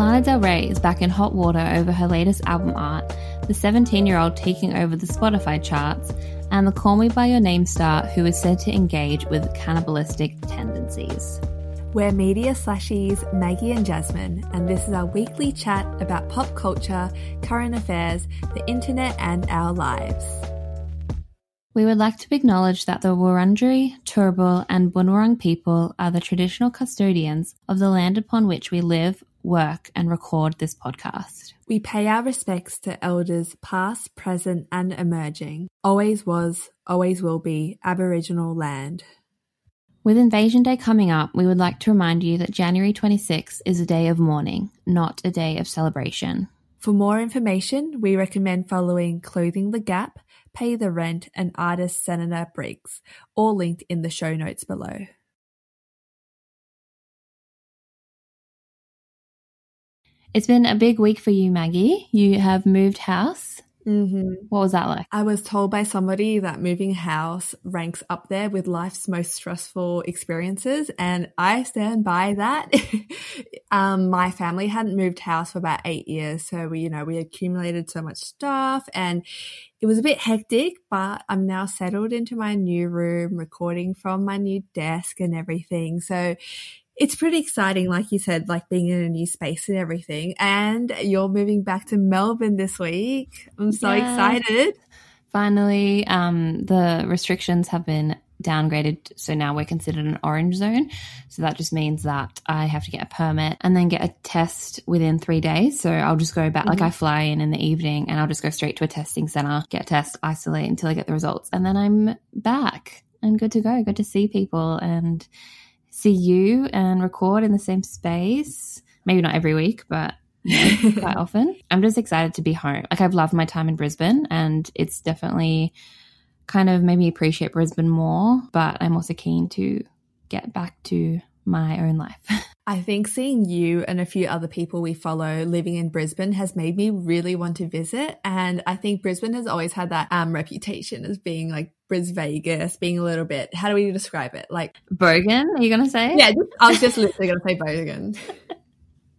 Lana Del Rey is back in hot water over her latest album art, the 17 year old taking over the Spotify charts, and the Call Me By Your Name star who is said to engage with cannibalistic tendencies. We're media slashies Maggie and Jasmine, and this is our weekly chat about pop culture, current affairs, the internet, and our lives. We would like to acknowledge that the Wurundjeri, Turrbal, and Bunurong people are the traditional custodians of the land upon which we live, work, and record this podcast. We pay our respects to elders past, present, and emerging. Always was, always will be Aboriginal land. With Invasion Day coming up, we would like to remind you that January 26th is a day of mourning, not a day of celebration. For more information, we recommend following Clothing the Gap, Pay the Rent, and artist Senator Briggs, all linked in the show notes below. It's been a big week for you, Maggie. You have moved house. Mm-hmm. What was that like? I was told by somebody that moving house ranks up there with life's most stressful experiences, and I stand by that. um, my family hadn't moved house for about eight years, so we, you know, we accumulated so much stuff, and it was a bit hectic. But I'm now settled into my new room, recording from my new desk and everything. So it's pretty exciting, like you said, like being in a new space and everything. And you're moving back to Melbourne this week. I'm so yeah. excited. Finally, um, the restrictions have been downgraded. So now we're considered an orange zone. So that just means that I have to get a permit and then get a test within three days. So I'll just go back, mm-hmm. like I fly in in the evening and I'll just go straight to a testing center, get a test, isolate until I get the results. And then I'm back and good to go. Good to see people and see you and record in the same space. Maybe not every week, but quite often. I'm just excited to be home. Like I've loved my time in Brisbane and it's definitely kind of made me appreciate Brisbane more, but I'm also keen to get back to my own life. I think seeing you and a few other people we follow living in Brisbane has made me really want to visit. And I think Brisbane has always had that um, reputation as being like Bris Vegas, being a little bit, how do we describe it? Like bogan, are you going to say? Yeah, I was just literally going to say bogan.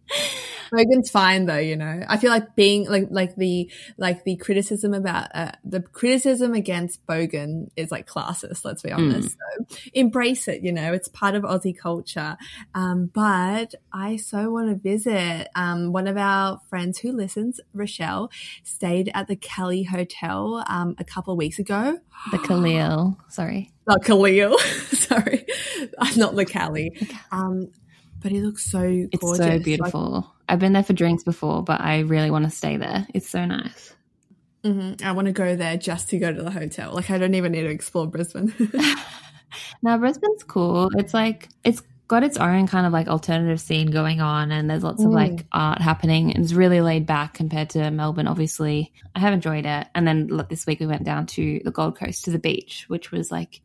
Bogan's fine though, you know. I feel like being like like the like the criticism about uh, the criticism against Bogan is like classist. Let's be hmm. honest. Mm. So embrace it. You know, it's part of Aussie culture. Um, but I so want to visit. Um, one of our friends who listens, Rochelle, stayed at the Kelly Hotel um, a couple of weeks ago. The Khalil, sorry. Not Khalil, sorry, not the Cali. Um, but it looks so gorgeous. It's so beautiful. Like, I've been there for drinks before, but I really want to stay there. It's so nice. Mm-hmm. I want to go there just to go to the hotel. Like I don't even need to explore Brisbane. now Brisbane's cool. It's like it's got its own kind of like alternative scene going on, and there's lots mm. of like mm. art happening. It's really laid back compared to Melbourne. Obviously, I have enjoyed it. And then look, this week we went down to the Gold Coast to the beach, which was like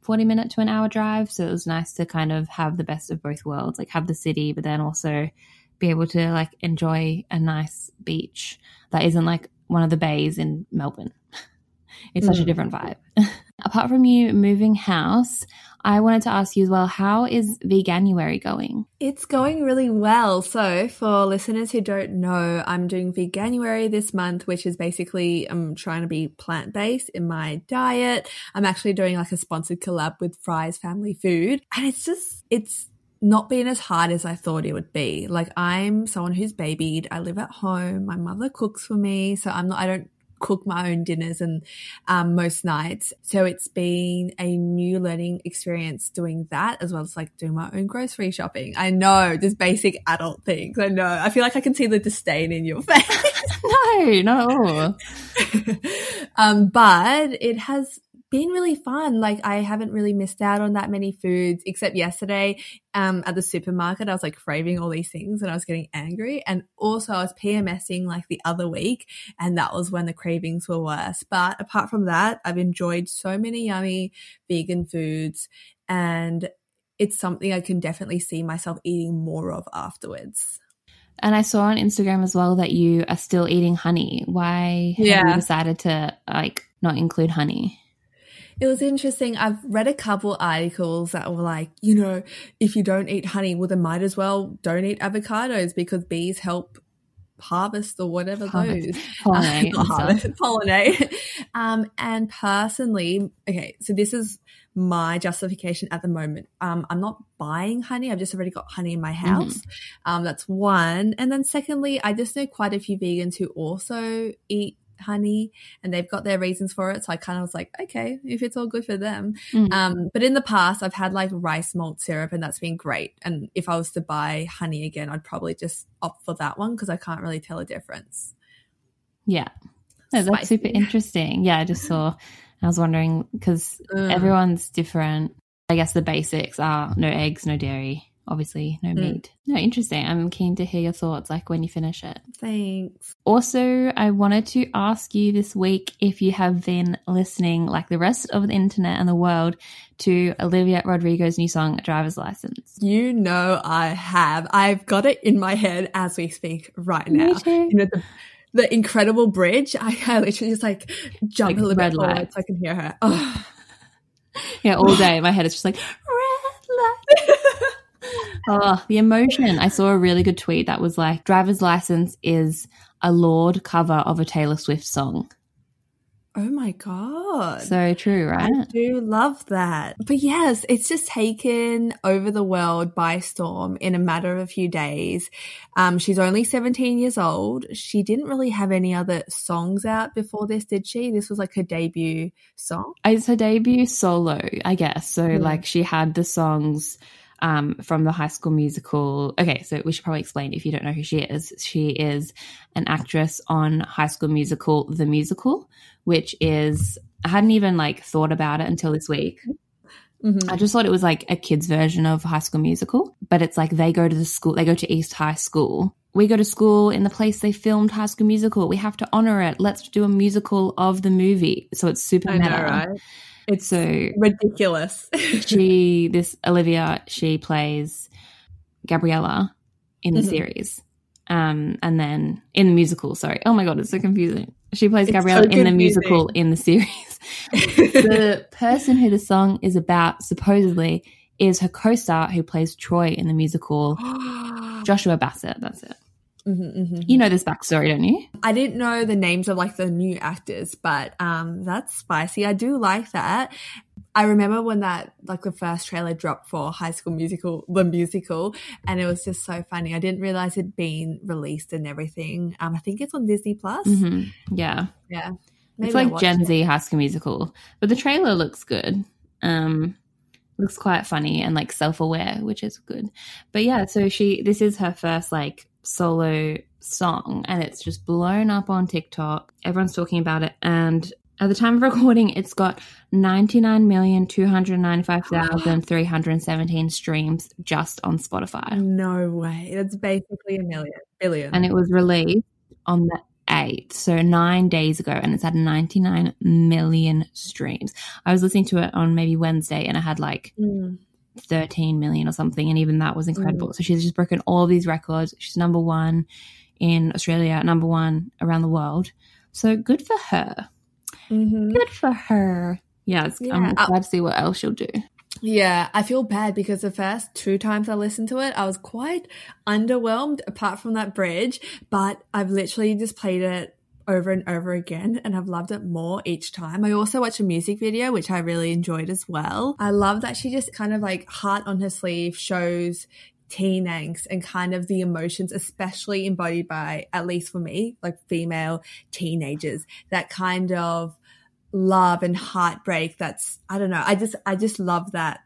40 minute to an hour drive. So it was nice to kind of have the best of both worlds, like have the city, but then also be able to like enjoy a nice beach that isn't like one of the bays in Melbourne. it's mm. such a mm. different vibe. Apart from you moving house, I wanted to ask you as well, how is Veganuary going? It's going really well. So, for listeners who don't know, I'm doing Veganuary this month, which is basically I'm trying to be plant based in my diet. I'm actually doing like a sponsored collab with Fry's Family Food, and it's just it's not been as hard as I thought it would be. Like I'm someone who's babied. I live at home. My mother cooks for me, so I'm not. I don't cook my own dinners and um, most nights. So it's been a new learning experience doing that as well as like doing my own grocery shopping. I know, just basic adult things. I know. I feel like I can see the disdain in your face. no, not at all. um, but it has been really fun. Like I haven't really missed out on that many foods except yesterday um, at the supermarket. I was like craving all these things and I was getting angry. And also I was PMSing like the other week and that was when the cravings were worse. But apart from that, I've enjoyed so many yummy vegan foods and it's something I can definitely see myself eating more of afterwards. And I saw on Instagram as well that you are still eating honey. Why have yeah. you decided to like not include honey? It was interesting. I've read a couple articles that were like, you know, if you don't eat honey, well, then might as well don't eat avocados because bees help harvest or whatever Harvest. those Pollinate Uh, harvest, pollinate. Um, and personally, okay, so this is my justification at the moment. Um, I'm not buying honey. I've just already got honey in my house. Um, that's one. And then secondly, I just know quite a few vegans who also eat honey and they've got their reasons for it. So I kind of was like, okay, if it's all good for them. Mm. Um, but in the past, I've had like rice malt syrup and that's been great. And if I was to buy honey again, I'd probably just opt for that one because I can't really tell a difference. Yeah. No, that's super interesting. Yeah, I just saw, I was wondering because Mm. everyone's different. I guess the basics are no eggs, no dairy, obviously, no Mm. meat. No, interesting. I'm keen to hear your thoughts like when you finish it. Thanks. Also, I wanted to ask you this week if you have been listening, like the rest of the internet and the world, to Olivia Rodrigo's new song, Driver's License. You know I have. I've got it in my head as we speak right now. Me too. You know, the, the incredible bridge. I, I literally just like jump Like a little red bit forward so I can hear her. Oh. Yeah, all day. My head is just like. Oh, the emotion. I saw a really good tweet that was like, driver's license is a Lorde cover of a Taylor Swift song. oh my God. So true, right? I do love that. But yes, it's just taken over the world by storm in a matter of a few days. Um, she's only 17 years old. She didn't really have any other songs out before this, did she? This was like her debut song. It's her debut solo, I guess. So, Yeah. like, she had the songs um, from the high school musical. Okay, so we should probably explain if you don't know who she is. She is an actress on High School Musical, the musical, which is, I hadn't even like thought about it until this week. Mhm. I just thought it was like a kid's version of High School Musical, but it's like they go to the school, they go to East High School. We go to school in the place they filmed High School Musical. We have to honor it. Let's do a musical of the movie. So it's super I meta. know, right? It's So ridiculous. she, this Olivia, she plays Gabriella in the Mhm. series. Um, and then in the musical, sorry. Oh my God, it's so confusing. She plays It's Gabriella so in the musical in the series. the person who the song is about supposedly is her co-star who plays Troy in the musical Joshua Bassett. That's it. Mhm, mhm. You know this backstory, don't you? I didn't know the names of like the new actors, but um, that's spicy. I do like that. I remember when that like the first trailer dropped for High School Musical, the musical, and it was just so funny. I didn't realize it'd been released and everything. Um, I think it's on Disney Plus. hmm Yeah, Yeah, it's Maybe I'll like Gen it. Z High School Musical, but the trailer looks good. Um, looks quite funny and like self-aware, which is good. But yeah, so she this is her first like solo song, and it's just blown up on TikTok. Everyone's talking about it, and at the time of recording, it's got ninety nine million two hundred ninety five thousand three hundred seventeen streams just on Spotify. No way. That's basically a million, billion. and it was released on the 8th, so nine days ago, and it's had 99 million streams. I was listening to it on maybe Wednesday, and I had like Mm. 13 million or something, and even that was incredible. So she's just broken all these records. She's number one in Australia, number one around the world. So good for her. Mhm. Good for her. Yeah, it's, I'm Yeah. uh glad to see what else she'll do. Yeah, I feel bad because the first two times I listened to it, I was quite underwhelmed apart from that bridge, but I've literally just played it over and over again and I've loved it more each time. I also watched a music video, which I really enjoyed as well. I love that she just kind of like heart on her sleeve shows teen angst and kind of the emotions, especially embodied by, at least for me, like female teenagers, that kind of love and heartbreak that's i don't know i just i just love that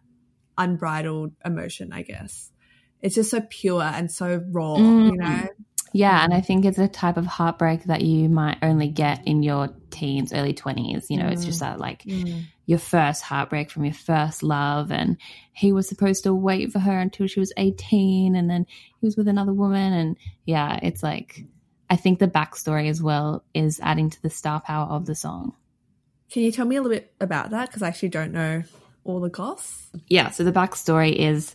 unbridled emotion i guess it's just so pure and so raw Mm. you know Yeah, and I think it's a type of heartbreak that you might only get in your teens, early 20s. You know, it's just mm. that like mm. your first heartbreak from your first love and he was supposed to wait for her until she was 18 and then he was with another woman and yeah it's like i think the backstory as well is adding to the star power of the song. Can you tell me a little bit about that? Because i actually don't know all the goss yeah so the backstory is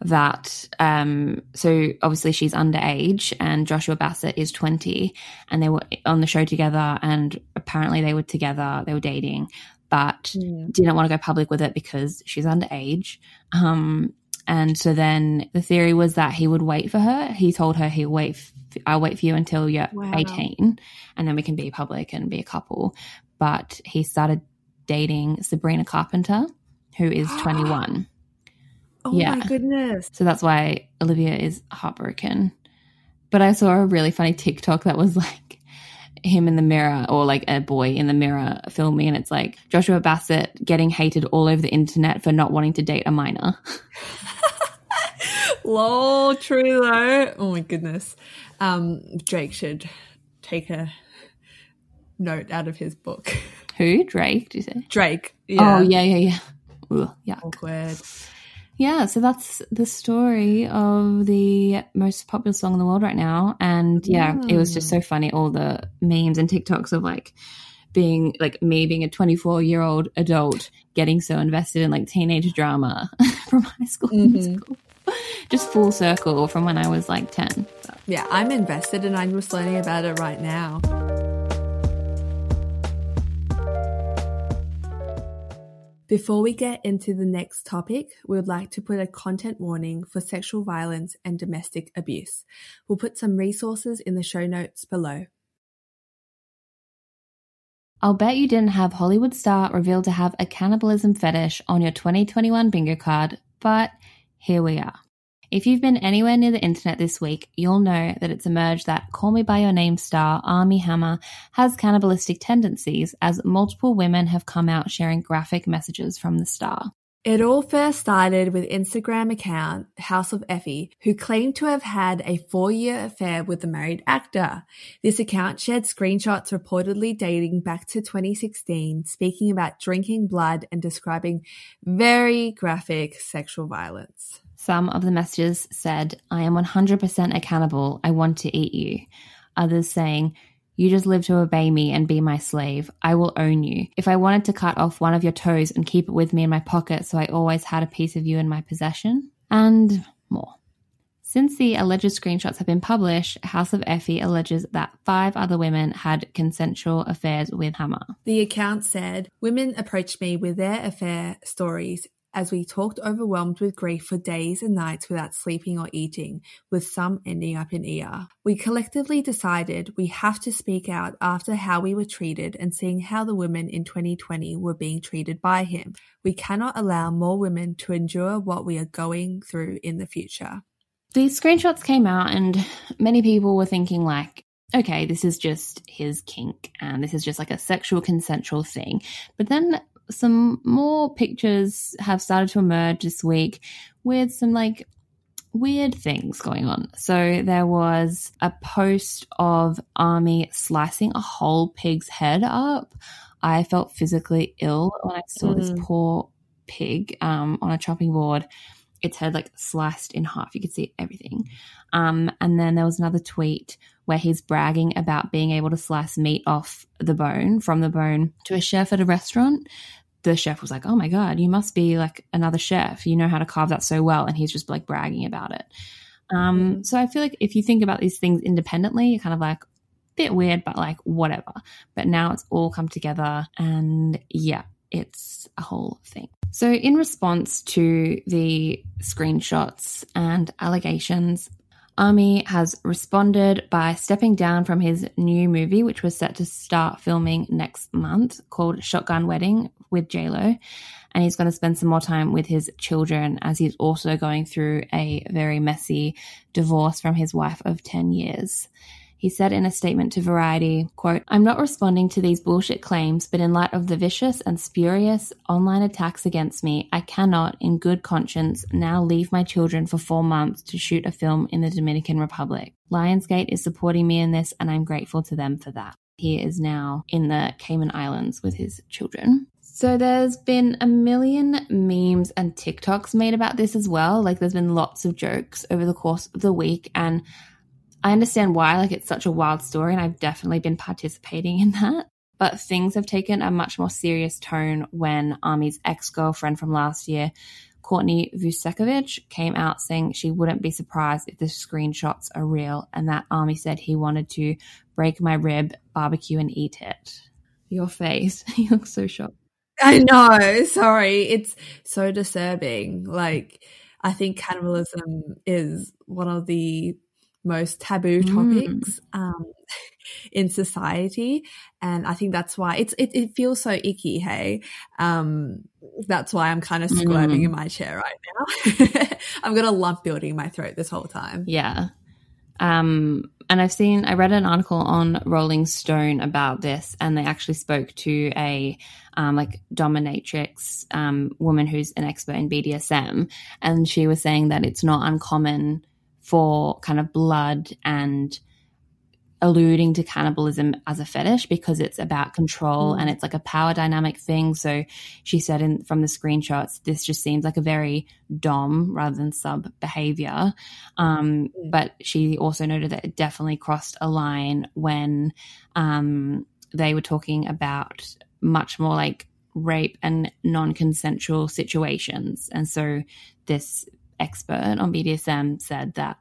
that um so obviously she's underage and joshua bassett is 20 and they were on the show together and apparently they were together they were dating but Mm. didn't want to go public with it because she's underage. Um, and so then the theory was that he would wait for her. He told her he'll wait. F- I'll wait for you until you're Wow. 18, and then we can be public and be a couple. But he started dating Sabrina Carpenter, who is 21. Oh Yeah. my goodness. So that's why Olivia is heartbroken. But I saw a really funny TikTok that was like him in the mirror or like a boy in the mirror filming and it's like Joshua Bassett getting hated all over the internet for not wanting to date a minor. Lol, true though. Oh my goodness. Um, Drake should take a note out of his book. Who? Drake, do you say? Drake. Yeah. Oh yeah, yeah, yeah. Ugh, yeah. Awkward. Yeah, so that's the story of the most popular song in the world right now. And yeah, it was just so funny. All the memes and TikToks of like being like me being a 24 year old adult getting so invested in like teenage drama from high school Mhm. musical. Just full circle from when I was like 10. So. Yeah, I'm invested and I'm just learning about it right now. Before we get into the next topic, we would like to put a content warning for sexual violence and domestic abuse. We'll put some resources in the show notes below. I'll bet you didn't have Hollywood star revealed to have a cannibalism fetish on your 2021 bingo card, but here we are. If you've been anywhere near the internet this week, you'll know that it's emerged that Call Me By Your Name star Armie Hammer has cannibalistic tendencies as multiple women have come out sharing graphic messages from the star. It all first started with Instagram account House of Effie, who claimed to have had a four year affair with the married actor. This account shared screenshots reportedly dating back to 2016, speaking about drinking blood and describing very graphic sexual violence. Some of the messages said, I am 100% accountable. I want to eat you. Others saying, You just live to obey me and be my slave. I will own you. If I wanted to cut off one of your toes and keep it with me in my pocket so I always had a piece of you in my possession, and more. Since the alleged screenshots have been published, House of Effie alleges that five other women had consensual affairs with Hammer. The account said, Women approached me with their affair stories as we talked overwhelmed with grief for days and nights without sleeping or eating, with some ending up in ER. We collectively decided we have to speak out after how we were treated and seeing how the women in 2020 were being treated by him. We cannot allow more women to endure what we are going through in the future. These screenshots came out, and many people were thinking, like, okay, this is just his kink and this is just like a sexual consensual thing. But then some more pictures have started to emerge this week with some like weird things going on. So there was a post of Armie slicing a whole pig's head up. I felt physically ill when I saw this Mm. poor pig um, on a chopping board. Its head like sliced in half. You could see everything. Um, and then there was another tweet where he's bragging about being able to slice meat off the bone from the bone to a chef at a restaurant. The chef was like, "Oh my god, you must be like another chef. You know how to carve that so well." And he's just like bragging about it. Um, so I feel like if you think about these things independently, you're kind of like a bit weird, but like whatever. But now it's all come together, and yeah, it's a whole thing. So, in response to the screenshots and allegations, Armie has responded by stepping down from his new movie, which was set to start filming next month, called Shotgun Wedding with JLo. And he's going to spend some more time with his children as he's also going through a very messy divorce from his wife of 10 years. He said in a statement to Variety, quote, I'm not responding to these bullshit claims, but in light of the vicious and spurious online attacks against me, I cannot, in good conscience, now leave my children for four months to shoot a film in the Dominican Republic. Lionsgate is supporting me in this, and I'm grateful to them for that. He is now in the Cayman Islands with his children. So there's been a million memes and TikToks made about this as well. Like there's been lots of jokes over the course of the week and I understand why, like it's such a wild story, and I've definitely been participating in that. But things have taken a much more serious tone when Armie's ex girlfriend from last year, Courtney Vucekovich, came out saying she wouldn't be surprised if the screenshots are real, and that Armie said he wanted to break my rib, barbecue, and eat it. Your face, you look so shocked. I know. Sorry. It's so disturbing. Like, I think cannibalism is one of the most taboo Mm. topics um, in society, and I think that's why it's it, it feels so icky. Hey, um, that's why I'm kind of squirming Mm. in my chair right now. I'm got a lump building in my throat this whole time. Yeah. Um, and I've seen, I read an article on Rolling Stone about this, and they actually spoke to a um, like dominatrix um, woman who's an expert in BDSM, and she was saying that it's not uncommon for kind of blood and alluding to cannibalism as a fetish because it's about control and it's like a power dynamic thing. So she said in from the screenshots, this just seems like a very dom rather than sub behavior. Um, Mm. but she also noted that it definitely crossed a line when um, they were talking about much more like rape and non-consensual situations. And so this expert on BDSM said that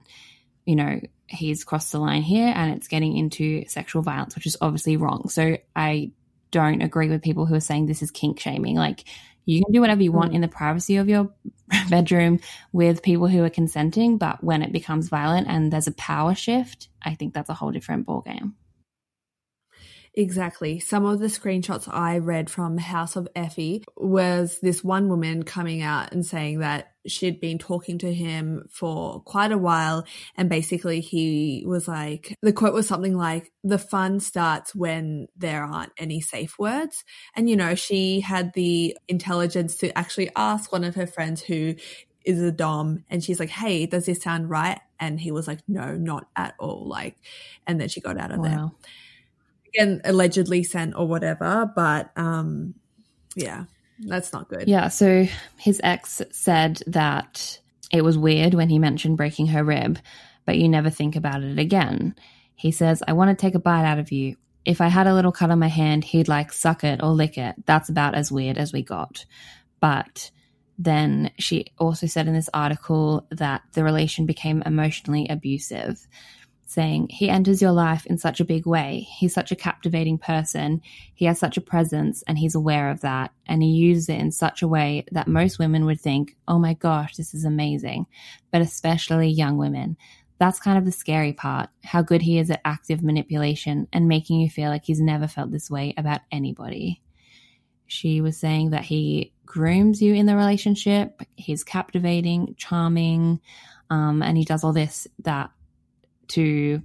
you know he's crossed the line here and it's getting into sexual violence, which is obviously wrong. So I don't agree with people who are saying this is kink shaming. Like you can do whatever you want mm. in the privacy of your bedroom with people who are consenting, but when it becomes violent and there's a power shift, I think that's a whole different ballgame. Exactly. Some of the screenshots I read from House of Effie was this one woman coming out and saying that she'd been talking to him for quite a while. And basically, he was like, the quote was something like, the fun starts when there aren't any safe words. And, you know, she had the intelligence to actually ask one of her friends who is a Dom and she's like, Hey, does this sound right? And he was like, No, not at all. Like, and then she got out of there again allegedly sent or whatever but um yeah that's not good Yeah, so his ex said that it was weird when he mentioned breaking her rib, but you never think about it again. He says, I want to take a bite out of you. If I had a little cut on my hand, he'd like suck it or lick it. That's about as weird as we got. But then she also said in this article that the relation became emotionally abusive, saying, He enters your life in such a big way. He's such a captivating person. He has such a presence and he's aware of that. And he uses it in such a way that most women would think, Oh my gosh, this is amazing. But especially young women. That's kind of the scary part how good he is at active manipulation and making you feel like he's never felt this way about anybody. She was saying that he grooms you in the relationship, he's captivating, charming, um, and he does all this that to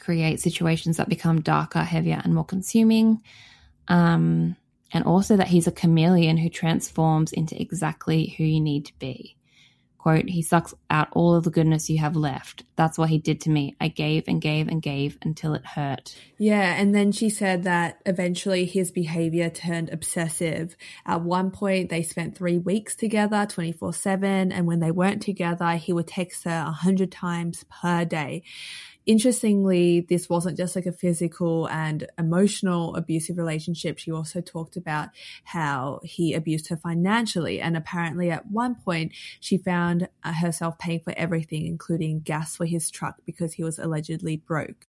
create situations that become darker, heavier, and more consuming. Um, and also that he's a chameleon who transforms into exactly who you need to be. Quote, he sucks out all of the goodness you have left. That's what he did to me. I gave and gave and gave until it hurt. yeah and then she said that eventually his behavior turned obsessive at one point they spent three weeks together 24 7 and when they weren't together he would text her 100 times per day interestingly, this wasn't just like a physical and emotional abusive relationship. She also talked about how he abused her financially. And apparently, at one point, she found uh, herself paying for everything, including gas for his truck, because he was allegedly broke.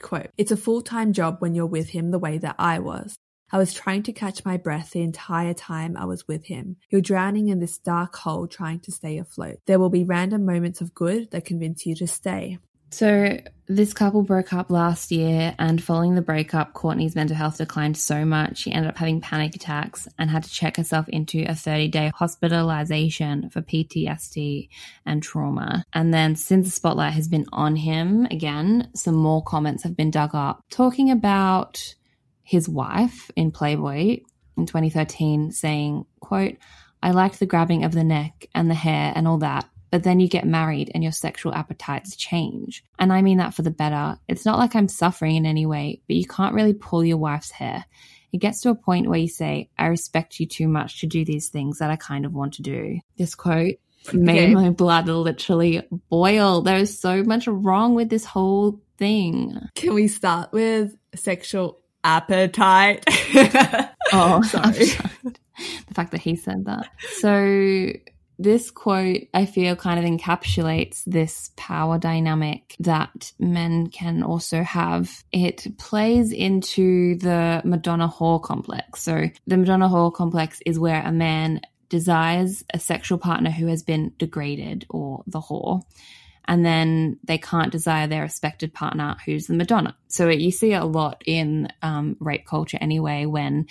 Quote, it's a full time job when you're with him the way that I was. I was trying to catch my breath the entire time I was with him. You're drowning in this dark hole trying to stay afloat. There will be random moments of good that convince you to stay. So, this couple broke up last year, and following the breakup, Courtney's mental health declined so much she ended up having panic attacks and had to check herself into a 30 day hospitalization for PTSD and trauma. And then, since the spotlight has been on him again, some more comments have been dug up talking about his wife in Playboy in 2013, saying, quote, I liked the grabbing of the neck and the hair and all that, but then you get married and your sexual appetites change. And I mean that for the better. It's not like I'm suffering in any way, but you can't really pull your wife's hair. It gets to a point where you say, I respect you too much to do these things that I kind of want to do. This quote made Okay. my blood literally boil. There is so much wrong with this whole thing. Can we start with sexual appetite? Oh, Sorry. I'm the fact that he said that. So this quote, I feel, kind of encapsulates this power dynamic that men can also have. It plays into the Madonna whore complex. So, the Madonna whore complex is where a man desires a sexual partner who has been degraded or the whore. And then they can't desire their respected partner who's the Madonna. So you see a lot in um, rape culture anyway, when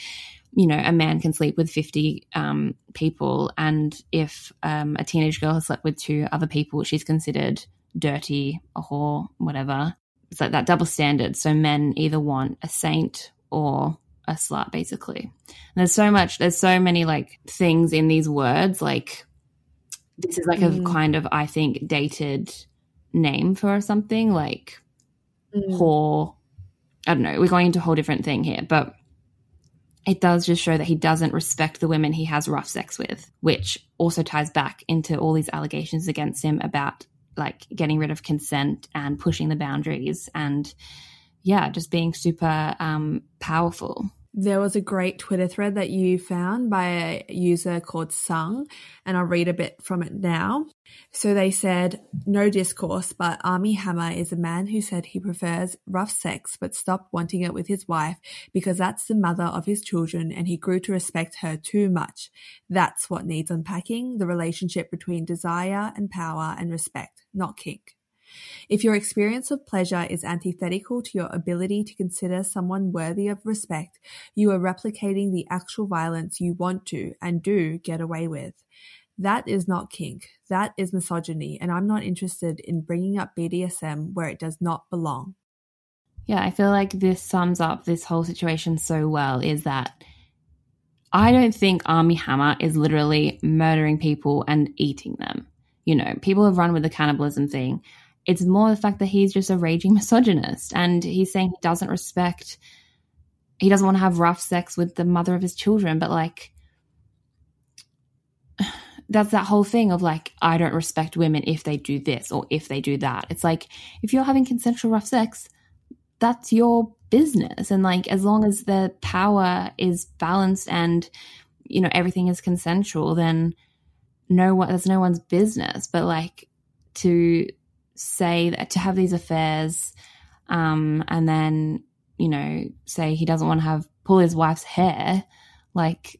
you know, a man can sleep with 50 um, people. And if um, a teenage girl has slept with two other people, she's considered dirty, a whore, whatever. It's like that double standard. So men either want a saint or a slut, basically. And there's so much, there's so many like things in these words. Like, this is like mm. a kind of, I think, dated name for something like mm. whore. I don't know. We're going into a whole different thing here, but it does just show that he doesn't respect the women he has rough sex with, which also ties back into all these allegations against him about like getting rid of consent and pushing the boundaries and yeah, just being super um, powerful. There was a great Twitter thread that you found by a user called Sung, and I'll read a bit from it now. So they said, no discourse, but Armie Hammer is a man who said he prefers rough sex but stopped wanting it with his wife because that's the mother of his children and he grew to respect her too much. That's what needs unpacking the relationship between desire and power and respect, not kink. If your experience of pleasure is antithetical to your ability to consider someone worthy of respect, you are replicating the actual violence you want to and do get away with. That is not kink. That is misogyny, and I'm not interested in bringing up BDSM where it does not belong. Yeah, I feel like this sums up this whole situation so well is that I don't think Armie Hammer is literally murdering people and eating them. You know, people have run with the cannibalism thing. It's more the fact that he's just a raging misogynist and he's saying he doesn't respect, he doesn't want to have rough sex with the mother of his children, but like, that's that whole thing of like, I don't respect women if they do this or if they do that. It's like, if you're having consensual rough sex, that's your business. And like, as long as the power is balanced and, you know, everything is consensual, then no one, that's no one's business. But like, to say that to have these affairs um, and then you know say he doesn't want to have pull his wife's hair like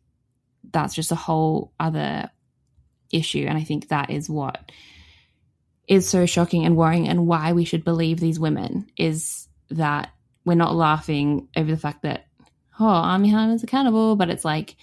that's just a whole other issue. And i think that is what is so shocking and worrying and why we should believe these women is that we're not laughing over the fact that oh Hammer is a cannibal but it's like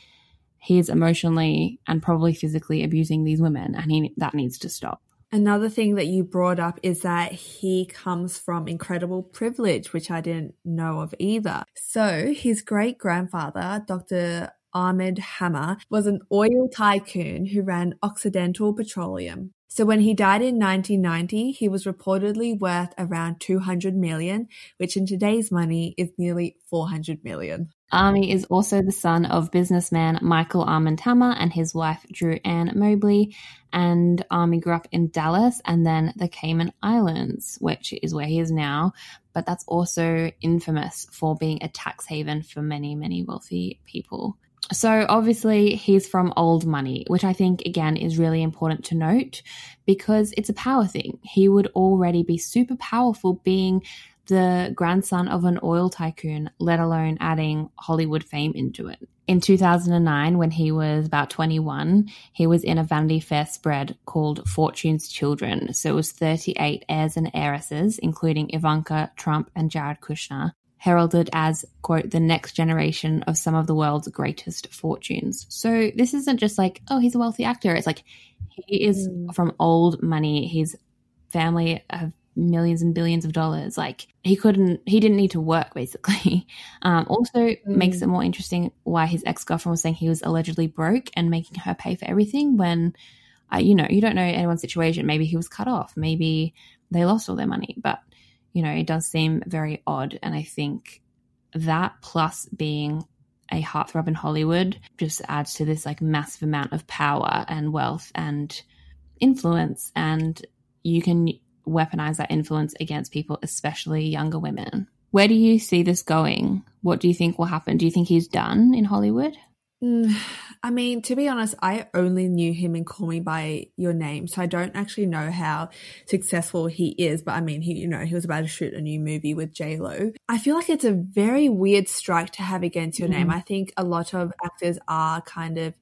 he's emotionally and probably physically abusing these women and he that needs to stop Another thing that you brought up is that he comes from incredible privilege, which I didn't know of either. So his great grandfather, Dr. Armand Hammer, was an oil tycoon who ran Occidental Petroleum. So when he died in 1990, he was reportedly worth around 200 million, which in today's money is nearly 400 million. Armie is also the son of businessman Michael Armand Hammer and his wife Dru Ann Mobley. And Armie grew up in Dallas and then the Cayman Islands, which is where he is now. But that's also infamous for being a tax haven for many, many wealthy people. So obviously he's from old money, which I think again is really important to note because it's a power thing. He would already be super powerful being the grandson of an oil tycoon, let alone adding Hollywood fame into it. In 2009, when he was about 21, he was in a Vanity Fair spread called Fortune's Children. So it was 38 heirs and heiresses, including Ivanka, Trump, and Jared Kushner, heralded as, quote, the next generation of some of the world's greatest fortunes. So this isn't just like, oh, he's a wealthy actor. It's like he is mm. from old money. His family have millions and billions of dollars. Like he couldn't, he didn't need to work basically. Um, also mm. makes it more interesting why his ex girlfriend was saying he was allegedly broke and making her pay for everything when, uh, you know, you don't know anyone's situation. Maybe he was cut off. Maybe they lost all their money. But, you know, it does seem very odd. And I think that plus being a heartthrob in Hollywood just adds to this like massive amount of power and wealth and influence. And you can weaponize that influence against people, especially younger women. Where do you see this going? What do you think will happen? Do you think he's done in Hollywood? Mm, I mean, to be honest, I only knew him in Call Me by Your Name, so I don't actually know how successful he is. But I mean, he, you know, he was about to shoot a new movie with J Lo. I feel like it's a very weird strike to have against your mm. name. I think a lot of actors are kind of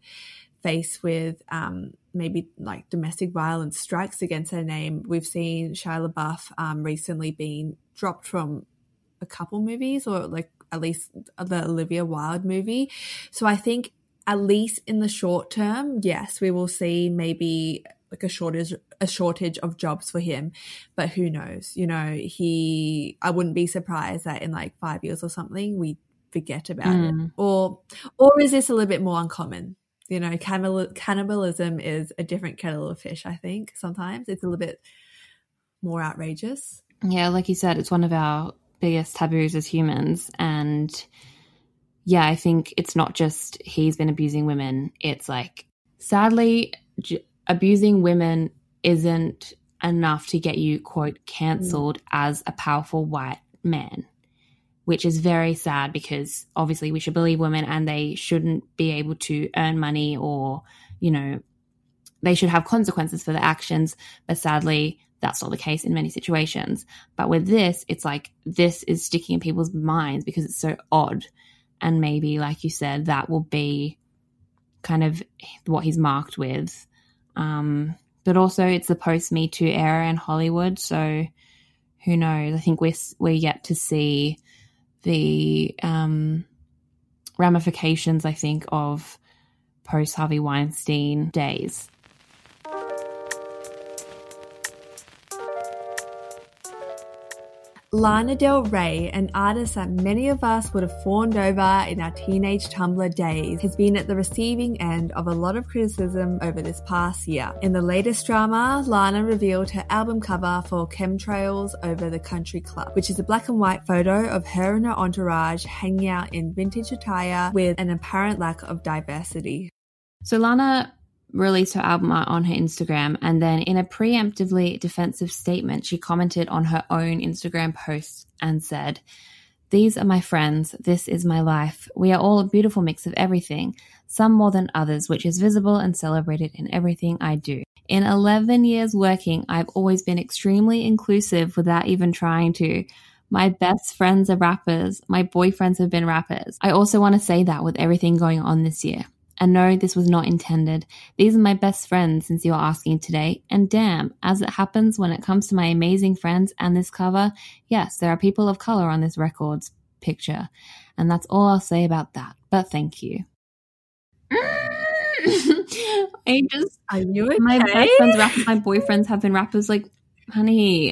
faced with um, maybe like domestic violence strikes against her name. We've seen Shia LaBeouf um, recently being dropped from a couple movies or like at least the Olivia Wilde movie. So I think at least in the short term, yes, we will see maybe like a shortage a shortage of jobs for him but who knows you know he i wouldn't be surprised that in like five years or something we forget about mm. it or or is this a little bit more uncommon you know cannibal, cannibalism is a different kettle of fish i think sometimes it's a little bit more outrageous yeah like you said it's one of our biggest taboos as humans. And yeah, I think it's not just he's been abusing women. It's like, sadly, j- abusing women isn't enough to get you, quote, cancelled mm. as a powerful white man, which is very sad because obviously we should believe women and they shouldn't be able to earn money or, you know, they should have consequences for their actions. But sadly, that's not the case in many situations. But with this, it's like this is sticking in people's minds because it's so odd. And maybe, like you said, that will be kind of what he's marked with. Um, but also, it's the post Me Too era in Hollywood. So who knows? I think we're, we're yet to see the um, ramifications, I think, of post Harvey Weinstein days. Lana Del Rey, an artist that many of us would have fawned over in our teenage Tumblr days, has been at the receiving end of a lot of criticism over this past year. In the latest drama, Lana revealed her album cover for Chemtrails Over the Country Club, which is a black and white photo of her and her entourage hanging out in vintage attire with an apparent lack of diversity. So Lana released her album art on her Instagram, and then in a preemptively defensive statement, she commented on her own Instagram post and said, These are my friends. This is my life. We are all a beautiful mix of everything, some more than others, which is visible and celebrated in everything I do. In 11 years working, I've always been extremely inclusive without even trying to. My best friends are rappers. My boyfriends have been rappers. I also want to say that with everything going on this year. And no, this was not intended. These are my best friends since you're asking today. And damn, as it happens when it comes to my amazing friends and this cover, yes, there are people of color on this record's picture. And that's all I'll say about that. But thank you. Mm. I just Are you okay? My best friends rappers, my boyfriends have been rappers like, honey,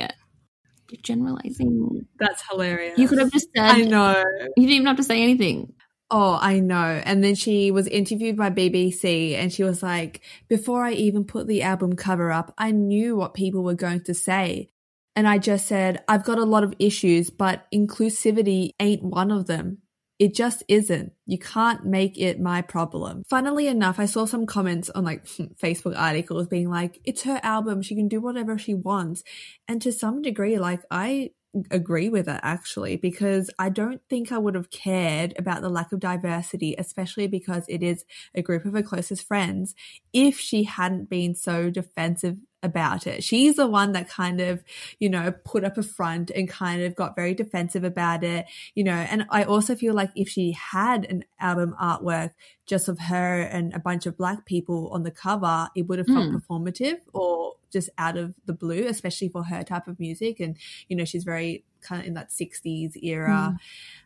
you're generalizing. That's hilarious. You could have just said I know. You didn't even have to say anything. Oh, I know. And then she was interviewed by BBC and she was like, before I even put the album cover up, I knew what people were going to say. And I just said, I've got a lot of issues, but inclusivity ain't one of them. It just isn't. You can't make it my problem. Funnily enough, I saw some comments on like Facebook articles being like, it's her album. She can do whatever she wants. And to some degree, like I agree with it actually because I don't think I would have cared about the lack of diversity, especially because it is a group of her closest friends, if she hadn't been so defensive about it. She's the one that kind of, you know, put up a front and kind of got very defensive about it, you know. And I also feel like if she had an album artwork just of her and a bunch of black people on the cover, it would have felt mm. performative or just out of the blue, especially for her type of music. And, you know, she's very kind of in that 60s era. Mm.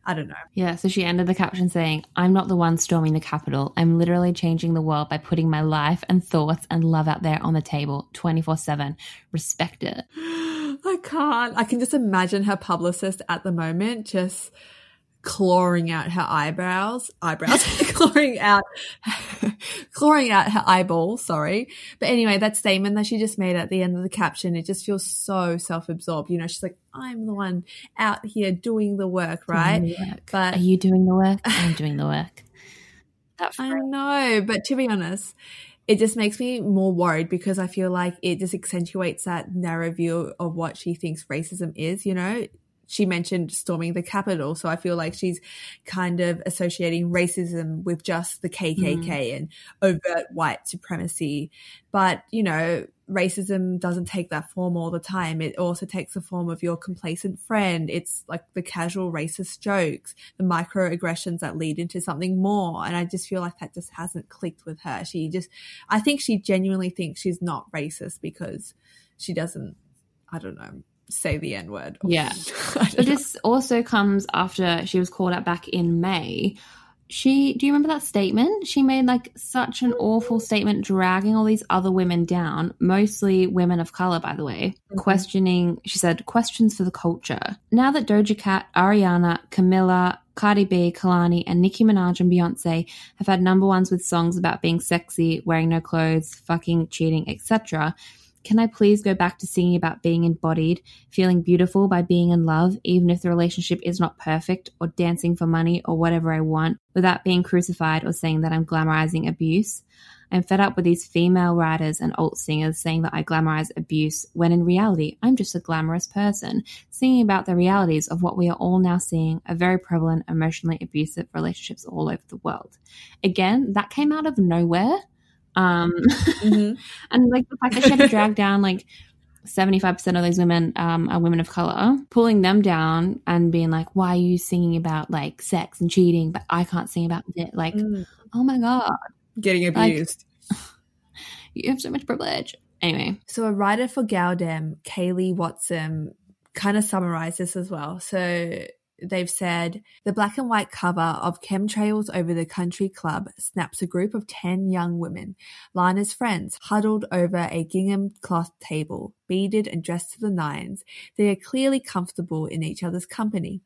I don't know. Yeah. So she ended the caption saying, I'm not the one storming the Capitol. I'm literally changing the world by putting my life and thoughts and love out there on the table 24 7. Respect it. I can't. I can just imagine her publicist at the moment just clawing out her eyebrows, eyebrows, clawing out, clawing out her eyeball. Sorry, but anyway, that statement that she just made at the end of the caption, it just feels so self-absorbed. You know, she's like, "I'm the one out here doing the work, right?" The work. But are you doing the work? I'm doing the work. I know, but to be honest, it just makes me more worried because I feel like it just accentuates that narrow view of what she thinks racism is. You know, she mentioned storming the Capitol. So I feel like she's kind of associating racism with just the KKK mm. and overt white supremacy. But, you know, racism doesn't take that form all the time. It also takes the form of your complacent friend. It's like the casual racist jokes, the microaggressions that lead into something more. And I just feel like that just hasn't clicked with her. She just, I think she genuinely thinks she's not racist because she doesn't, I don't know, say the N word. Yeah. but this also comes after she was called out back in May she do you remember that statement she made like such an awful statement dragging all these other women down mostly women of color by the way mm-hmm. questioning she said questions for the culture now that doja cat ariana camila Cardi B, Kehlani, and Nicki Minaj and Beyonce have had number ones with songs about being sexy, wearing no clothes, fucking, cheating, etc. Can I please go back to singing about being embodied, feeling beautiful by being in love, even if the relationship is not perfect, or dancing for money or whatever I want, without being crucified or saying that I'm glamorizing abuse? I'm fed up with these female writers and alt singers saying that I glamorize abuse when in reality I'm just a glamorous person, singing about the realities of what we are all now seeing are very prevalent emotionally abusive relationships all over the world. Again, that came out of nowhere. Um, mm-hmm. and like the fact that she had to drag down like 75% of those women um, are women of color, pulling them down and being like, why are you singing about like sex and cheating, but I can't sing about it? Like, mm. oh my God. Getting abused. Like, you have so much privilege. Anyway. So a writer for Gal-dem, Kayleigh Watson, kind of summarized this as well. So they've said the black and white cover of Chemtrails Over the Country Club snaps a group of 10 young women, Lana's friends, huddled over a gingham cloth table, beaded and dressed to the nines. They are clearly comfortable in each other's company.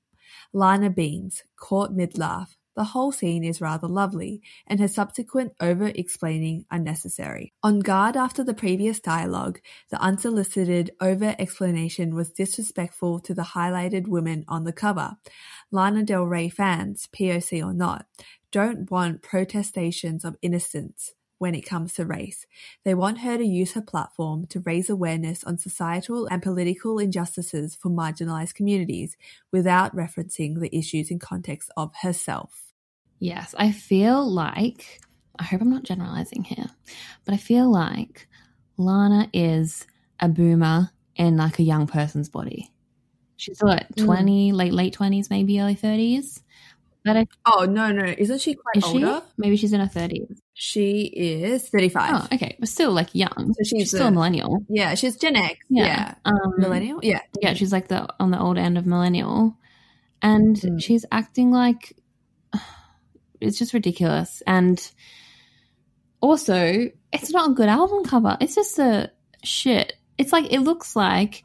Lana beams, caught mid laugh. The whole scene is rather lovely, and her subsequent over explaining unnecessary. On guard after the previous dialogue, the unsolicited over explanation was disrespectful to the highlighted women on the cover. Lana Del Rey fans, POC or not, don't want protestations of innocence when it comes to race. They want her to use her platform to raise awareness on societal and political injustices for marginalized communities without referencing the issues in context of herself. Yes, I feel like, I hope I'm not generalizing here, but I feel like Lana is a boomer in like a young person's body. She's what, 20, mm. late, late 20s, maybe early 30s. But I, oh no, no, isn't she quite is older? She? Maybe she's in her thirties. She is thirty-five. Oh, okay, but still like young. So she's, she's still a millennial. Yeah, she's Gen X. Yeah, yeah. Um, millennial. Yeah, yeah. She's like the on the old end of millennial, and mm. she's acting like it's just ridiculous. And also, it's not a good album cover. It's just a shit. It's like it looks like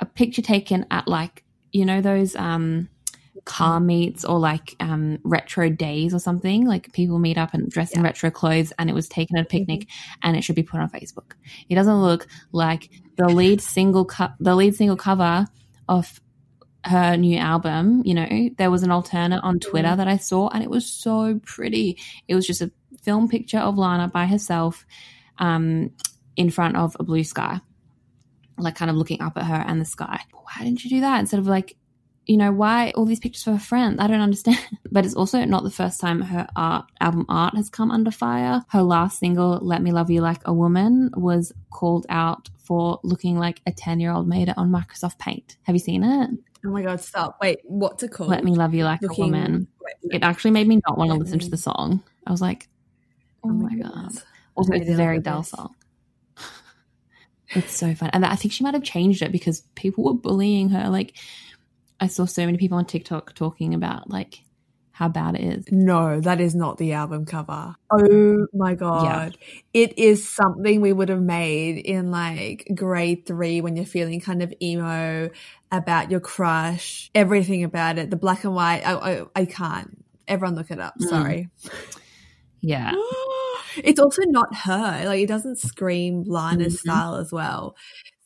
a picture taken at like you know those um car meets or like um, retro days or something. Like people meet up and dress yeah. in retro clothes, and it was taken at a picnic, mm-hmm. and it should be put on Facebook. It doesn't look like the lead single co- the lead single cover of her new album. You know, there was an alternate on Twitter mm-hmm. that I saw, and it was so pretty. It was just a film picture of Lana by herself um, in front of a blue sky like kind of looking up at her and the sky. Why didn't you do that instead of like you know, why all these pictures for her friend? I don't understand. But it's also not the first time her art album art has come under fire. Her last single, Let Me Love You Like a Woman, was called out for looking like a 10 year old made it on Microsoft Paint. Have you seen it? Oh my god, stop. Wait, what's it called? Let Me Love You Like looking, a Woman. It actually made me not want to listen to the song. I was like, oh, oh my god. Also, it's a very dull song. it's so fun. And I think she might have changed it because people were bullying her. Like, I saw so many people on TikTok talking about like how bad it is. No, that is not the album cover. Oh my god. Yeah. It is something we would have made in like grade 3 when you're feeling kind of emo about your crush, everything about it, the black and white. I I, I can't. Everyone look it up. Mm. Sorry. Mm. Yeah. it's also not her. Like it doesn't scream Lana's mm-hmm. style as well.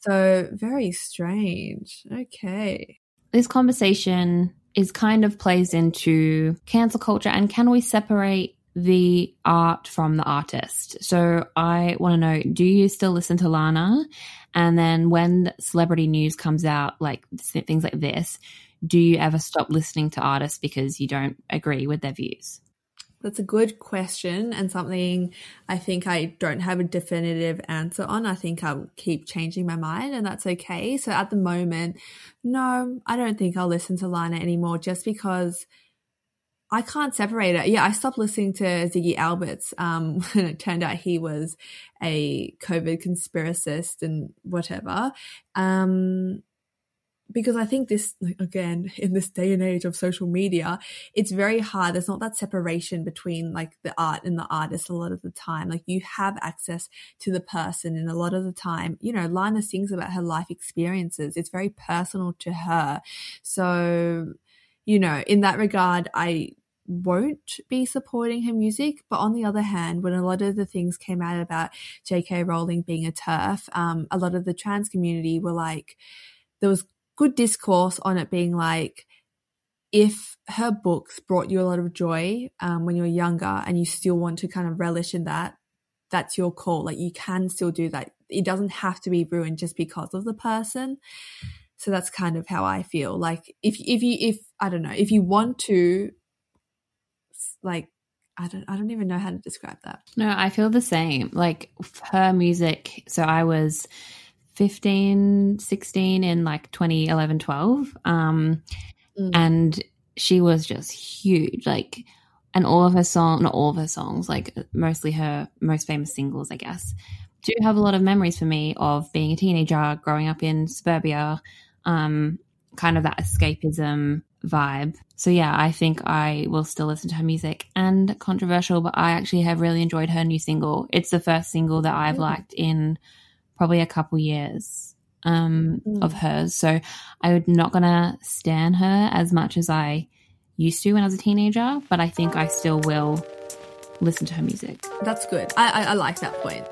So very strange. Okay this conversation is kind of plays into cancel culture and can we separate the art from the artist? So I want to know do you still listen to Lana? And then when celebrity news comes out, like things like this, do you ever stop listening to artists because you don't agree with their views? That's a good question and something I think I don't have a definitive answer on. I think I'll keep changing my mind and that's okay. So at the moment, no, I don't think I'll listen to Lana anymore just because I can't separate it. Yeah, I stopped listening to Ziggy Alberts um, when it turned out he was a COVID conspiracist and whatever. Um, because I think this, again, in this day and age of social media, it's very hard. There's not that separation between like the art and the artist a lot of the time. Like you have access to the person and a lot of the time, you know, Lana sings about her life experiences. It's very personal to her. So, you know, in that regard, I won't be supporting her music. But on the other hand, when a lot of the things came out about J.K. Rowling being a TERF, um, a lot of the trans community were like, there was good discourse on it being like, if her books brought you a lot of joy um, when you were younger and you still want to kind of relish in that, that's your call. Like you can still do that. It doesn't have to be ruined just because of the person. So that's kind of how I feel. Like if if you if I don't know if you want to, like I don't I don't even know how to describe that. No, I feel the same. Like her music. So I was 15, 16 in like 2011, 12. Um, mm. And she was just huge. Like, and all of her songs, not all of her songs, like mostly her most famous singles, I guess, do have a lot of memories for me of being a teenager, growing up in suburbia, um, kind of that escapism vibe. So yeah, I think I will still listen to her music and controversial, but I actually have really enjoyed her new single. It's the first single that I've mm. liked in probably a couple years um, mm. of hers. So I'm not going to stand her as much as I used to when I was a teenager, but I think I still will listen to her music. That's good. I, I, I like that point.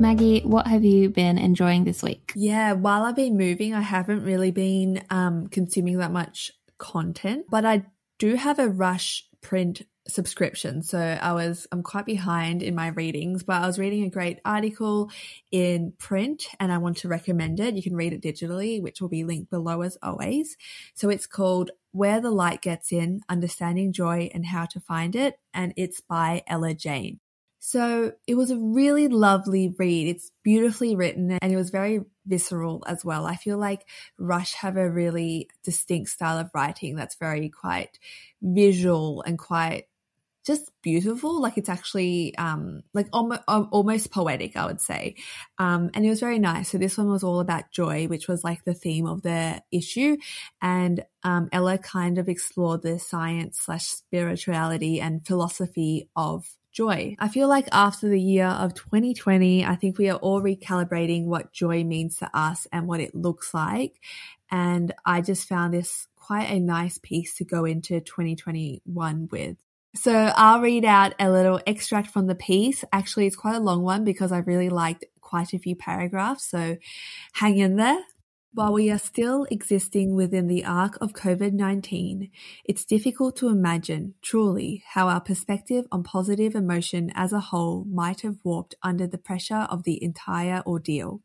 Maggie, what have you been enjoying this week? Yeah, while I've been moving, I haven't really been um, consuming that much content, but I do have a Rush print subscription. So I was, I'm quite behind in my readings, but I was reading a great article in print and I want to recommend it. You can read it digitally, which will be linked below as always. So it's called Where the Light Gets In, Understanding Joy and How to Find It. And it's by Ella Jane. So it was a really lovely read. It's beautifully written and it was very visceral as well. I feel like Rush have a really distinct style of writing that's very quite visual and quite just beautiful. Like it's actually um, like almost, almost poetic, I would say. Um, and it was very nice. So this one was all about joy, which was like the theme of the issue. And um, Ella kind of explored the science slash spirituality and philosophy of joy. I feel like after the year of 2020, I think we are all recalibrating what joy means to us and what it looks like. And I just found this quite a nice piece to go into 2021 with. So I'll read out a little extract from the piece. Actually, it's quite a long one because I really liked quite a few paragraphs. So hang in there. While we are still existing within the arc of COVID 19, it's difficult to imagine, truly, how our perspective on positive emotion as a whole might have warped under the pressure of the entire ordeal.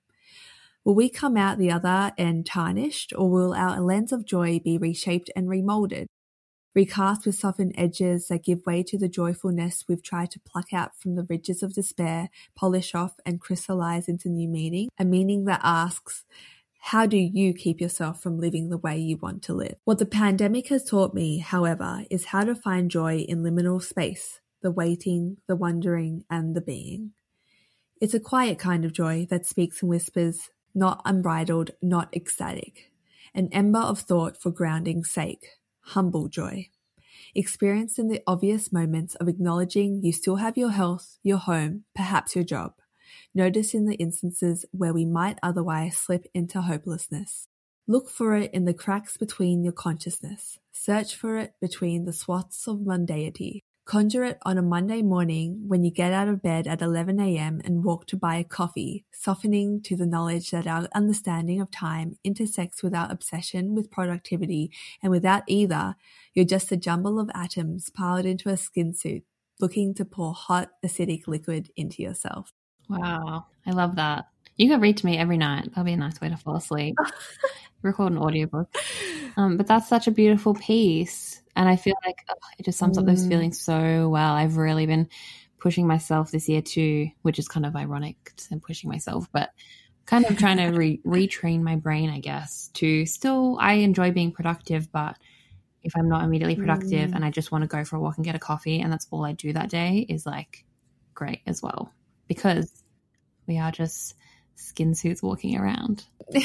Will we come out the other end tarnished, or will our lens of joy be reshaped and remolded? Recast with softened edges that give way to the joyfulness we've tried to pluck out from the ridges of despair, polish off, and crystallize into new meaning, a meaning that asks, how do you keep yourself from living the way you want to live? What the pandemic has taught me, however, is how to find joy in liminal space, the waiting, the wondering, and the being. It's a quiet kind of joy that speaks and whispers, not unbridled, not ecstatic. An ember of thought for grounding's sake, humble joy, experienced in the obvious moments of acknowledging you still have your health, your home, perhaps your job. Notice in the instances where we might otherwise slip into hopelessness. Look for it in the cracks between your consciousness. Search for it between the swaths of mundanity. Conjure it on a Monday morning when you get out of bed at 11 a.m. and walk to buy a coffee, softening to the knowledge that our understanding of time intersects with our obsession with productivity, and without either, you're just a jumble of atoms piled into a skin suit, looking to pour hot, acidic liquid into yourself. Wow. I love that. You could read to me every night. That'll be a nice way to fall asleep. Record an audiobook. Um, but that's such a beautiful piece. And I feel like oh, it just sums up those Mm. feelings so well. I've really been pushing myself this year too, which is kind of ironic and pushing myself, but kind of trying to re- retrain my brain, I guess, to still, I enjoy being productive, but if I'm not immediately productive Mm. and I just want to go for a walk and get a coffee and that's all I do that day is like great as well because we are just skin suits walking around.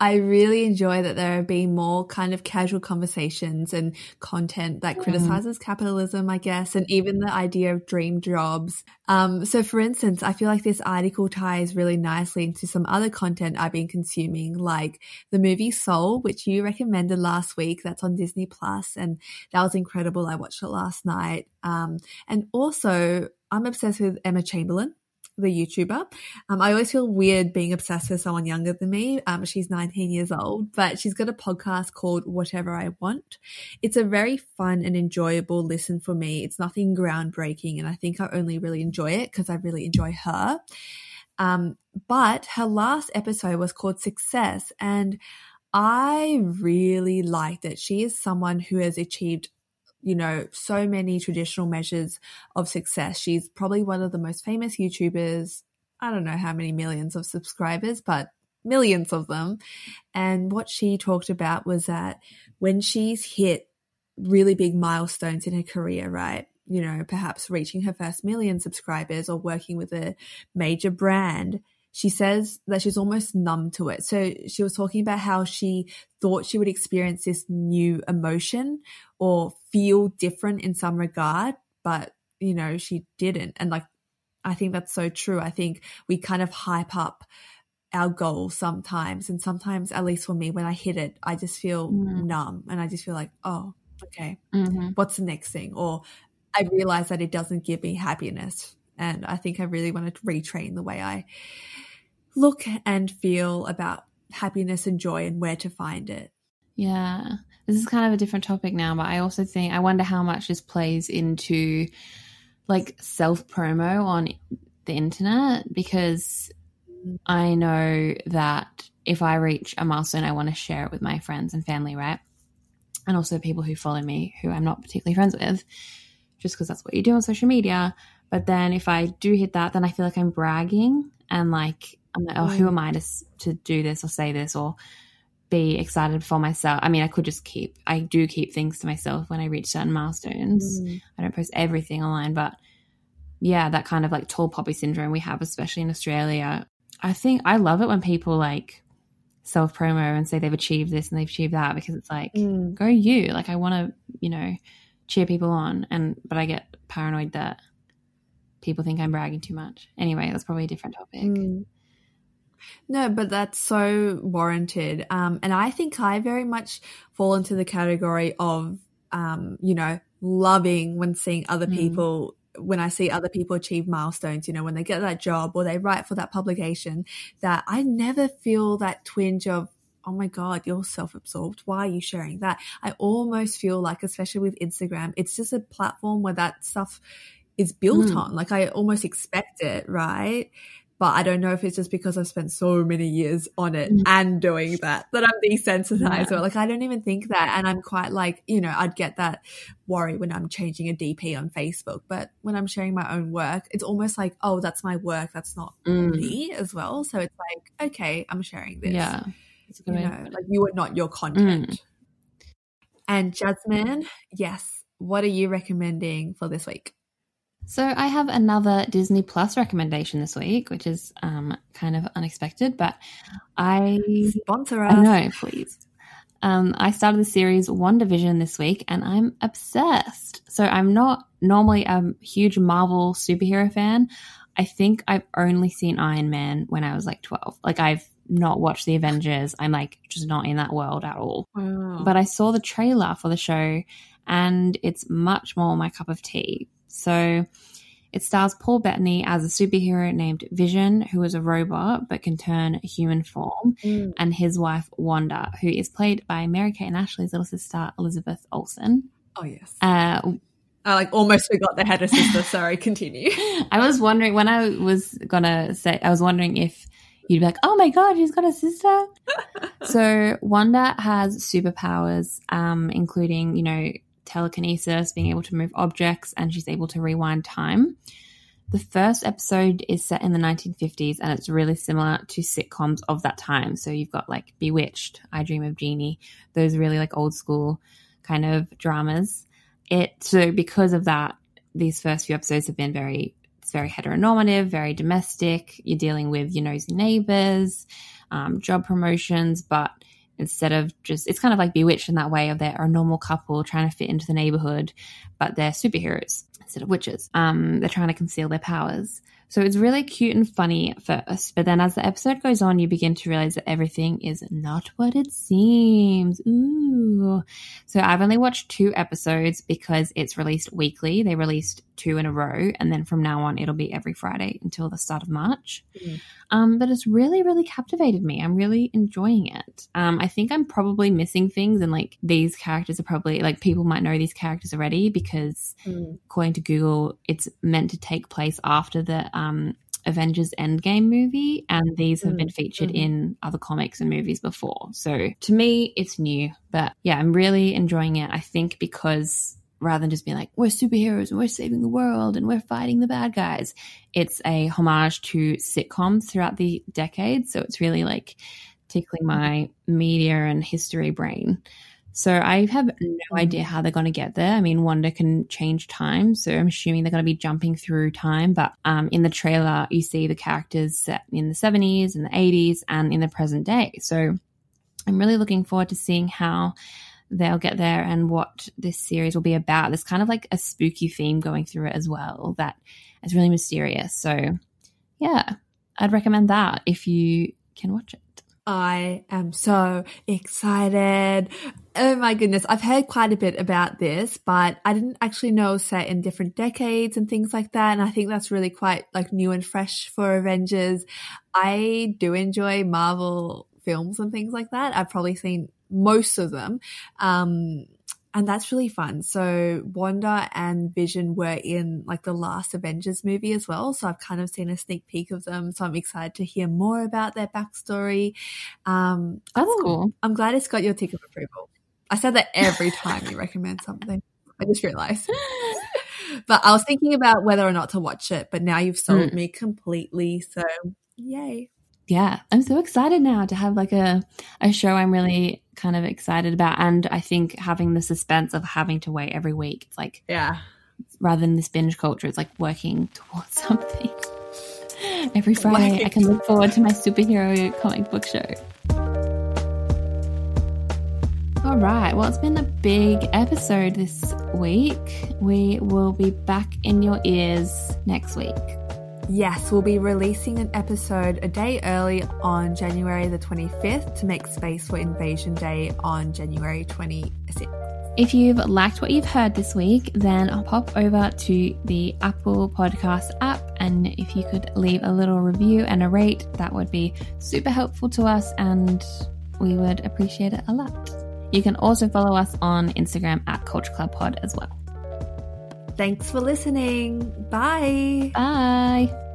I really enjoy that there are being more kind of casual conversations and content that Mm. criticizes capitalism, I guess, and even the idea of dream jobs. Um, so, for instance, I feel like this article ties really nicely into some other content I've been consuming, like the movie Soul, which you recommended last week. That's on Disney Plus, and that was incredible. I watched it last night. Um, and also, I'm obsessed with Emma Chamberlain the YouTuber. Um, I always feel weird being obsessed with someone younger than me. Um, she's 19 years old, but she's got a podcast called Whatever I Want. It's a very fun and enjoyable listen for me. It's nothing groundbreaking, and I think I only really enjoy it because I really enjoy her. Um, but her last episode was called Success, and I really liked it. She is someone who has achieved you know, so many traditional measures of success. She's probably one of the most famous YouTubers. I don't know how many millions of subscribers, but millions of them. And what she talked about was that when she's hit really big milestones in her career, right? You know, perhaps reaching her first million subscribers or working with a major brand, she says that she's almost numb to it. So she was talking about how she thought she would experience this new emotion or feel different in some regard, but you know, she didn't. And like, I think that's so true. I think we kind of hype up our goals sometimes. And sometimes, at least for me, when I hit it, I just feel Mm. numb and I just feel like, oh, okay, Mm-hmm. what's the next thing? Or I realize that it doesn't give me happiness. And I think I really want to retrain the way I look and feel about happiness and joy and where to find it. Yeah. This is kind of a different topic now, but I also think, I wonder how much this plays into like self promo on the internet because I know that if I reach a milestone, I want to share it with my friends and family, right? And also people who follow me who I'm not particularly friends with, just because that's what you do on social media. But then if I do hit that, then I feel like I'm bragging and like, I'm like, oh, who Mm. am I to, to do this or say this or be excited for myself? I mean, I could just keep, I do keep things to myself when I reach certain milestones. Mm. I don't post everything online, but yeah, that kind of like tall poppy syndrome we have, especially in Australia. I think I love it when people like self promo and say they've achieved this and they've achieved that because it's like, Mm. go you. Like, I want to, you know, cheer people on. And, but I get paranoid that people think I'm bragging too much. Anyway, that's probably a different topic. Mm. No, but that's so warranted. Um, and I think I very much fall into the category of, um, you know, loving when seeing other Mm. people, when I see other people achieve milestones, you know, when they get that job or they write for that publication, that I never feel that twinge of, oh my God, you're self absorbed. Why are you sharing that? I almost feel like, especially with Instagram, it's just a platform where that stuff is built Mm. on. Like I almost expect it, right? But I don't know if it's just because I've spent so many years on it Mm. and doing that that I'm desensitized. Yeah. Or like I don't even think that, and I'm quite like you know I'd get that worry when I'm changing a DP on Facebook, but when I'm sharing my own work, it's almost like oh that's my work, that's not Mm. me as well. So it's like okay, I'm sharing this. Yeah. It's a good you know, like you are not your content. And Jasmine, yes, what are you recommending for this week? So I have another Disney Plus recommendation this week, which is um, kind of unexpected, but I Sponsor us. I know, please. Um, I started the series WandaVision this week, and I'm obsessed. So I'm not normally a huge Marvel superhero fan. I think I've only seen Iron Man when I was like 12. Like I've not watched the Avengers. I'm like just not in that world at all. Wow. But I saw the trailer for the show and it's much more my cup of tea. So it stars Paul Bettany as a superhero named Vision, who is a robot but can turn human form, Mm. and his wife Wanda, who is played by Mary Kate and Ashley's little sister Elizabeth Olsen. oh yes. Uh, I like almost forgot they had a sister. Sorry, continue. I was wondering when I was gonna say, I was wondering if you'd be like, oh my god, she's got a sister. so Wanda has superpowers, um, including you know telekinesis, being able to move objects, and she's able to rewind time. The first episode is set in the 1950s and it's really similar to sitcoms of that time. So you've got like Bewitched, I Dream of Jeannie, those really like old school kind of dramas. It so because of that, these first few episodes have been very it's very heteronormative, very domestic. You're dealing with your nosy neighbors, um, job promotions, but instead of just it's kind of like bewitched in that way of they're a normal couple trying to fit into the neighborhood but they're superheroes instead of witches. Um they're trying to conceal their powers so it's really cute and funny at first, but then as the episode goes on, you begin to realize that everything is not what it seems. Ooh. So I've only watched two episodes because it's released weekly. They released two in a row, and then from now on, it'll be every Friday until the start of March. Mm. Um, but it's really, really captivated me. I'm really enjoying it. Um, I think I'm probably missing things, and like these characters are probably like people might know these characters already because mm. according to Google, it's meant to take place after the um, Avengers Endgame movie, and these have mm, been featured mm. in other comics and movies before. So to me, it's new, but yeah, I'm really enjoying it. I think because rather than just being like, we're superheroes and we're saving the world and we're fighting the bad guys, it's a homage to sitcoms throughout the decades. So it's really like tickling my media and history brain. So I have no mm-hmm. idea how they're going to get there. I mean, Wanda can change time, so I'm assuming they're going to be jumping through time. But um, in the trailer, you see the characters set in the 70s and the 80s and in the present day. So I'm really looking forward to seeing how they'll get there and what this series will be about. There's kind of like a spooky theme going through it as well that is really mysterious. So yeah, I'd recommend that if you can watch it. I am so excited. Oh my goodness. I've heard quite a bit about this, but I didn't actually know set in different decades and things like that. And I think that's really quite like new and fresh for Avengers. I do enjoy Marvel films and things like that. I've probably seen most of them. Um, and that's really fun. So Wanda and Vision were in like the last Avengers movie as well. So I've kind of seen a sneak peek of them. So I'm excited to hear more about their backstory. Um, that's oh, cool. I'm glad it's got your tick of approval. I said that every time you recommend something. I just realized. but I was thinking about whether or not to watch it, but now you've sold mm. me completely. So yay yeah, I'm so excited now to have like a a show I'm really kind of excited about, and I think having the suspense of having to wait every week, it's like yeah, rather than this binge culture, it's like working towards something. every Friday, I can look forward to my superhero comic book show. All right. Well, it's been a big episode this week. We will be back in your ears next week. Yes, we'll be releasing an episode a day early on January the 25th to make space for Invasion Day on January 26th. If you've liked what you've heard this week, then pop over to the Apple Podcast app. And if you could leave a little review and a rate, that would be super helpful to us and we would appreciate it a lot. You can also follow us on Instagram at Culture Club Pod as well. Thanks for listening. Bye. Bye.